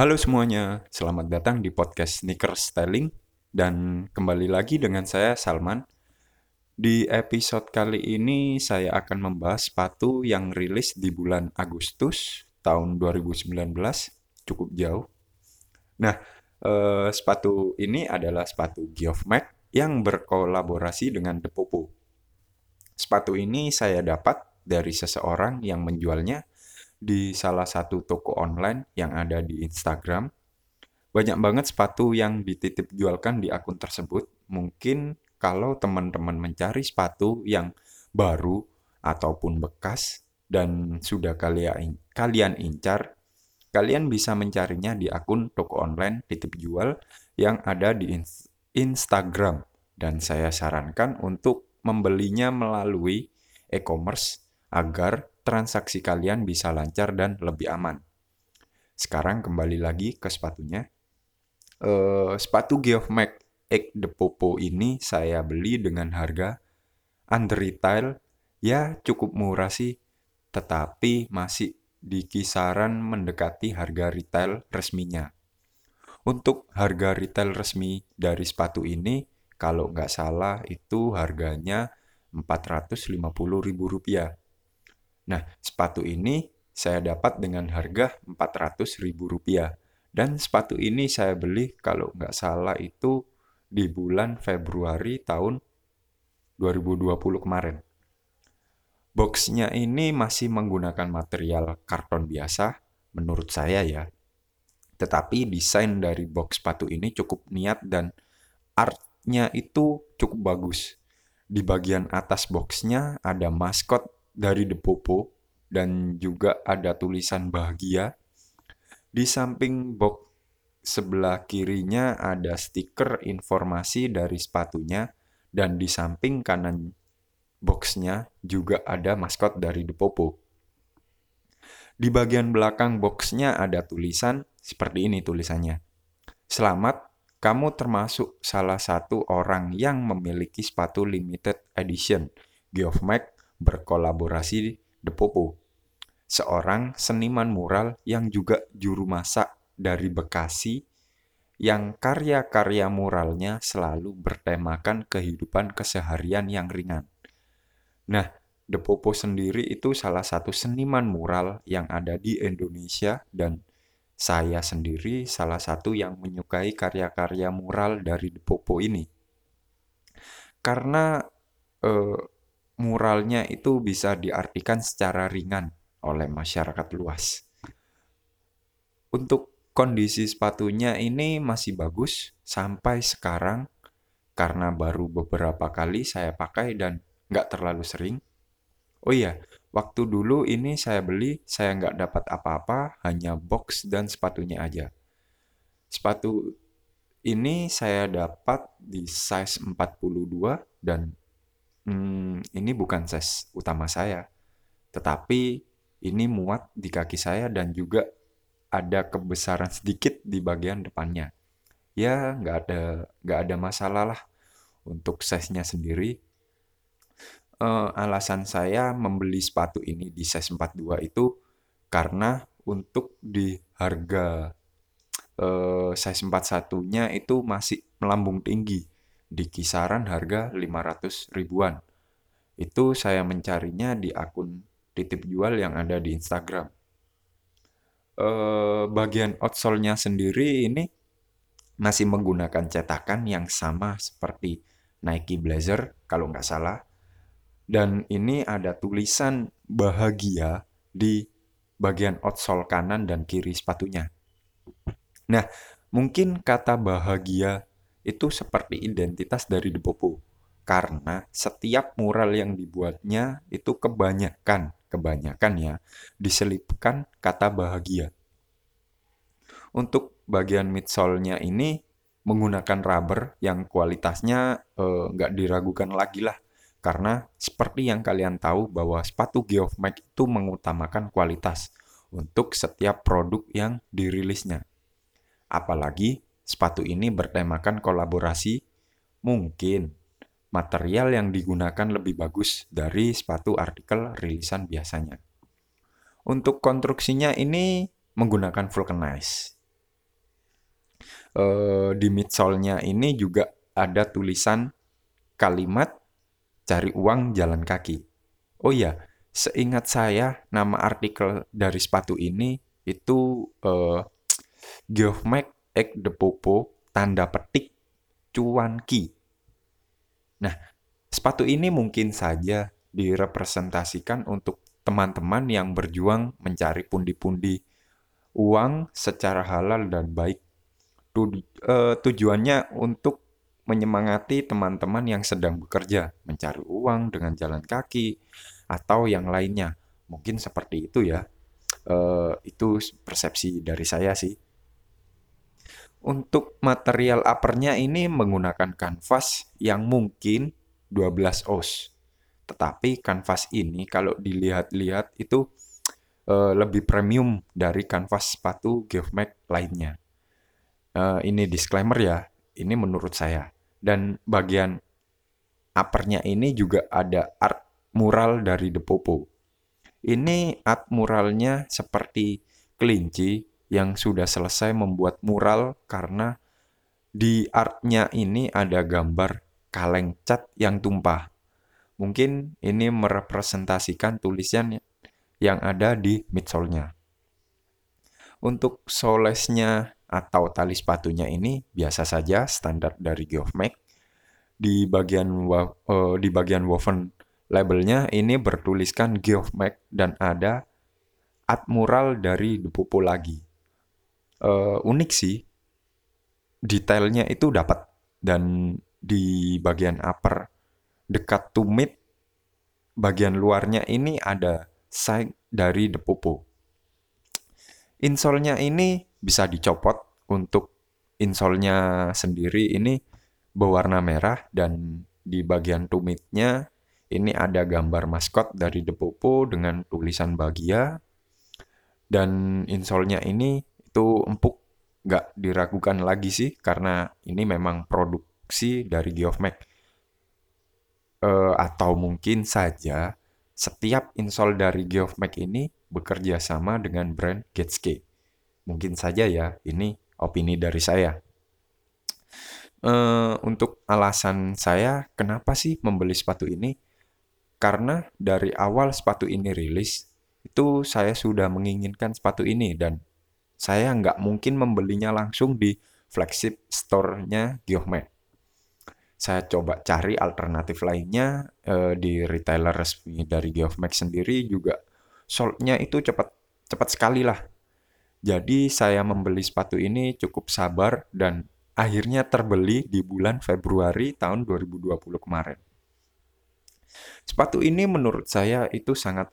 Halo semuanya, selamat datang di podcast Sneaker Styling dan kembali lagi dengan saya Salman. Di episode kali ini saya akan membahas sepatu yang rilis di bulan Agustus tahun 2019, cukup jauh. Nah, eh, sepatu ini adalah sepatu Geoff Mac yang berkolaborasi dengan The Popo. Sepatu ini saya dapat dari seseorang yang menjualnya di salah satu toko online yang ada di Instagram. Banyak banget sepatu yang dititip jualkan di akun tersebut. Mungkin kalau teman-teman mencari sepatu yang baru ataupun bekas dan sudah kalian kalian incar, kalian bisa mencarinya di akun toko online titip jual yang ada di Instagram dan saya sarankan untuk membelinya melalui e-commerce agar transaksi kalian bisa lancar dan lebih aman. Sekarang kembali lagi ke sepatunya. Uh, sepatu Geoff Mac X The Popo ini saya beli dengan harga under retail ya cukup murah sih, tetapi masih di kisaran mendekati harga retail resminya. Untuk harga retail resmi dari sepatu ini, kalau nggak salah itu harganya Rp450.000. Nah, sepatu ini saya dapat dengan harga Rp400.000. Dan sepatu ini saya beli kalau nggak salah itu di bulan Februari tahun 2020 kemarin. Boxnya ini masih menggunakan material karton biasa, menurut saya ya. Tetapi desain dari box sepatu ini cukup niat dan artnya itu cukup bagus. Di bagian atas boxnya ada maskot dari The Popo dan juga ada tulisan bahagia. Di samping box sebelah kirinya ada stiker informasi dari sepatunya dan di samping kanan boxnya juga ada maskot dari The Popo. Di bagian belakang boxnya ada tulisan seperti ini tulisannya. Selamat, kamu termasuk salah satu orang yang memiliki sepatu limited edition Geoff Mac berkolaborasi The Popo, seorang seniman mural yang juga juru masak dari Bekasi yang karya-karya muralnya selalu bertemakan kehidupan keseharian yang ringan. Nah, The Popo sendiri itu salah satu seniman mural yang ada di Indonesia dan saya sendiri salah satu yang menyukai karya-karya mural dari The Popo ini. Karena eh, muralnya itu bisa diartikan secara ringan oleh masyarakat luas. Untuk kondisi sepatunya ini masih bagus sampai sekarang karena baru beberapa kali saya pakai dan nggak terlalu sering. Oh iya, waktu dulu ini saya beli, saya nggak dapat apa-apa, hanya box dan sepatunya aja. Sepatu ini saya dapat di size 42 dan Hmm, ini bukan size utama saya, tetapi ini muat di kaki saya dan juga ada kebesaran sedikit di bagian depannya. Ya, nggak ada nggak ada masalah lah untuk size-nya sendiri. Uh, alasan saya membeli sepatu ini di size 42 itu karena untuk di harga uh, size 41-nya itu masih melambung tinggi di kisaran harga 500 ribuan. Itu saya mencarinya di akun titip jual yang ada di Instagram. Eh, bagian outsole-nya sendiri ini masih menggunakan cetakan yang sama seperti Nike Blazer kalau nggak salah. Dan ini ada tulisan bahagia di bagian outsole kanan dan kiri sepatunya. Nah, mungkin kata bahagia itu seperti identitas dari The Popo. Karena setiap mural yang dibuatnya itu kebanyakan, kebanyakan ya, diselipkan kata bahagia. Untuk bagian midsole-nya ini menggunakan rubber yang kualitasnya eh, nggak eh, diragukan lagi lah. Karena seperti yang kalian tahu bahwa sepatu Geoff Mac itu mengutamakan kualitas untuk setiap produk yang dirilisnya. Apalagi Sepatu ini bertemakan kolaborasi, mungkin material yang digunakan lebih bagus dari sepatu artikel rilisan biasanya. Untuk konstruksinya ini menggunakan vulcanize. Uh, di midsole-nya ini juga ada tulisan kalimat cari uang jalan kaki. Oh iya, seingat saya nama artikel dari sepatu ini itu uh, Geofmac Ek de Popo tanda petik cuanki. Nah, sepatu ini mungkin saja direpresentasikan untuk teman-teman yang berjuang mencari pundi-pundi uang secara halal dan baik. Eh, tujuannya untuk menyemangati teman-teman yang sedang bekerja, mencari uang dengan jalan kaki, atau yang lainnya. Mungkin seperti itu ya. Uh, itu persepsi dari saya sih. Untuk material uppernya ini menggunakan kanvas yang mungkin 12 oz. Tetapi kanvas ini kalau dilihat-lihat itu uh, lebih premium dari kanvas sepatu Geofmax lainnya. Uh, ini disclaimer ya, ini menurut saya. Dan bagian uppernya ini juga ada art mural dari The Popo. Ini art muralnya seperti kelinci yang sudah selesai membuat mural karena di artnya ini ada gambar kaleng cat yang tumpah. Mungkin ini merepresentasikan tulisan yang ada di midsole-nya. Untuk solesnya atau tali sepatunya ini biasa saja standar dari Geofmax. Di bagian uh, di bagian woven labelnya ini bertuliskan Geofmax dan ada admiral dari The Popo lagi uh, unik sih. Detailnya itu dapat dan di bagian upper dekat tumit bagian luarnya ini ada side dari the popo. Insolnya ini bisa dicopot untuk insolnya sendiri ini berwarna merah dan di bagian tumitnya ini ada gambar maskot dari The Popo dengan tulisan bahagia dan insolnya ini itu empuk nggak diragukan lagi sih karena ini memang produksi dari Geofmax. Uh, atau mungkin saja setiap insol dari Geofmax ini bekerja sama dengan brand Getske. Mungkin saja ya, ini opini dari saya. Uh, untuk alasan saya kenapa sih membeli sepatu ini? Karena dari awal sepatu ini rilis, itu saya sudah menginginkan sepatu ini dan saya nggak mungkin membelinya langsung di flagship store-nya Geomax. Saya coba cari alternatif lainnya eh, di retailer resmi dari Geomax sendiri juga sold-nya itu cepat cepat sekali lah. Jadi saya membeli sepatu ini cukup sabar dan akhirnya terbeli di bulan Februari tahun 2020 kemarin. Sepatu ini menurut saya itu sangat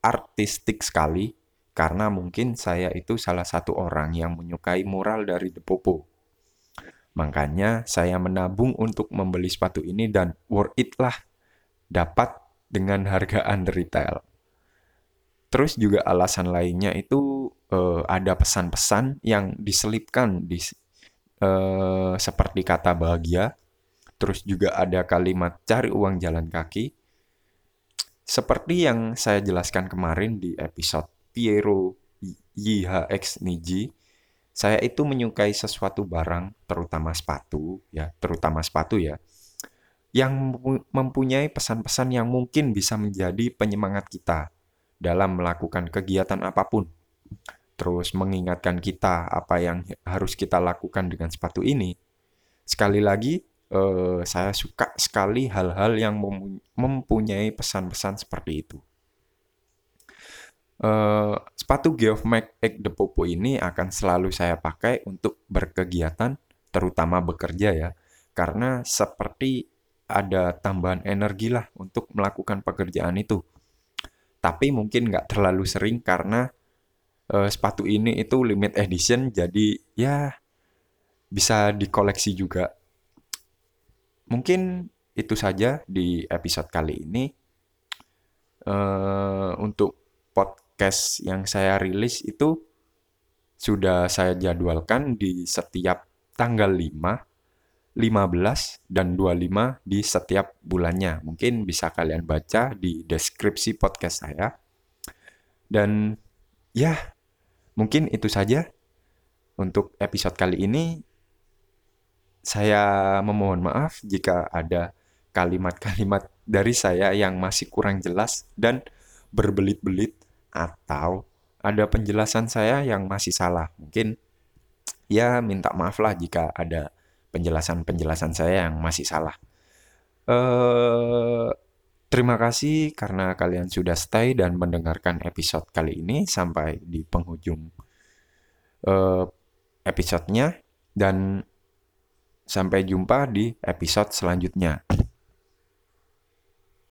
artistik sekali karena mungkin saya itu salah satu orang yang menyukai mural dari The Popo. Makanya saya menabung untuk membeli sepatu ini dan worth it lah dapat dengan harga under retail. Terus juga alasan lainnya itu uh, ada pesan-pesan yang diselipkan di uh, seperti kata bahagia. Terus juga ada kalimat cari uang jalan kaki. Seperti yang saya jelaskan kemarin di episode Piero YHX Niji, saya itu menyukai sesuatu barang, terutama sepatu, ya, terutama sepatu ya, yang mempunyai pesan-pesan yang mungkin bisa menjadi penyemangat kita dalam melakukan kegiatan apa pun. Terus mengingatkan kita apa yang harus kita lakukan dengan sepatu ini. Sekali lagi, eh, saya suka sekali hal-hal yang mempunyai pesan-pesan seperti itu. Uh, sepatu Geof Egg The Popo ini akan selalu saya pakai untuk berkegiatan, terutama bekerja ya, karena seperti ada tambahan energi lah untuk melakukan pekerjaan itu. Tapi mungkin nggak terlalu sering karena uh, sepatu ini itu limit edition, jadi ya bisa dikoleksi juga. Mungkin itu saja di episode kali ini. Uh, untuk pot podcast yang saya rilis itu sudah saya jadwalkan di setiap tanggal 5, 15, dan 25 di setiap bulannya. Mungkin bisa kalian baca di deskripsi podcast saya. Dan ya, mungkin itu saja. untuk episode kali ini saya memohon maaf jika ada kalimat-kalimat dari saya yang masih kurang jelas dan berbelit-belit atau ada penjelasan saya yang masih salah. Mungkin ya minta maaf lah jika ada penjelasan-penjelasan saya yang masih salah. Eh terima kasih karena kalian sudah stay dan mendengarkan episode kali ini sampai di penghujung eh, episodenya dan sampai jumpa di episode selanjutnya.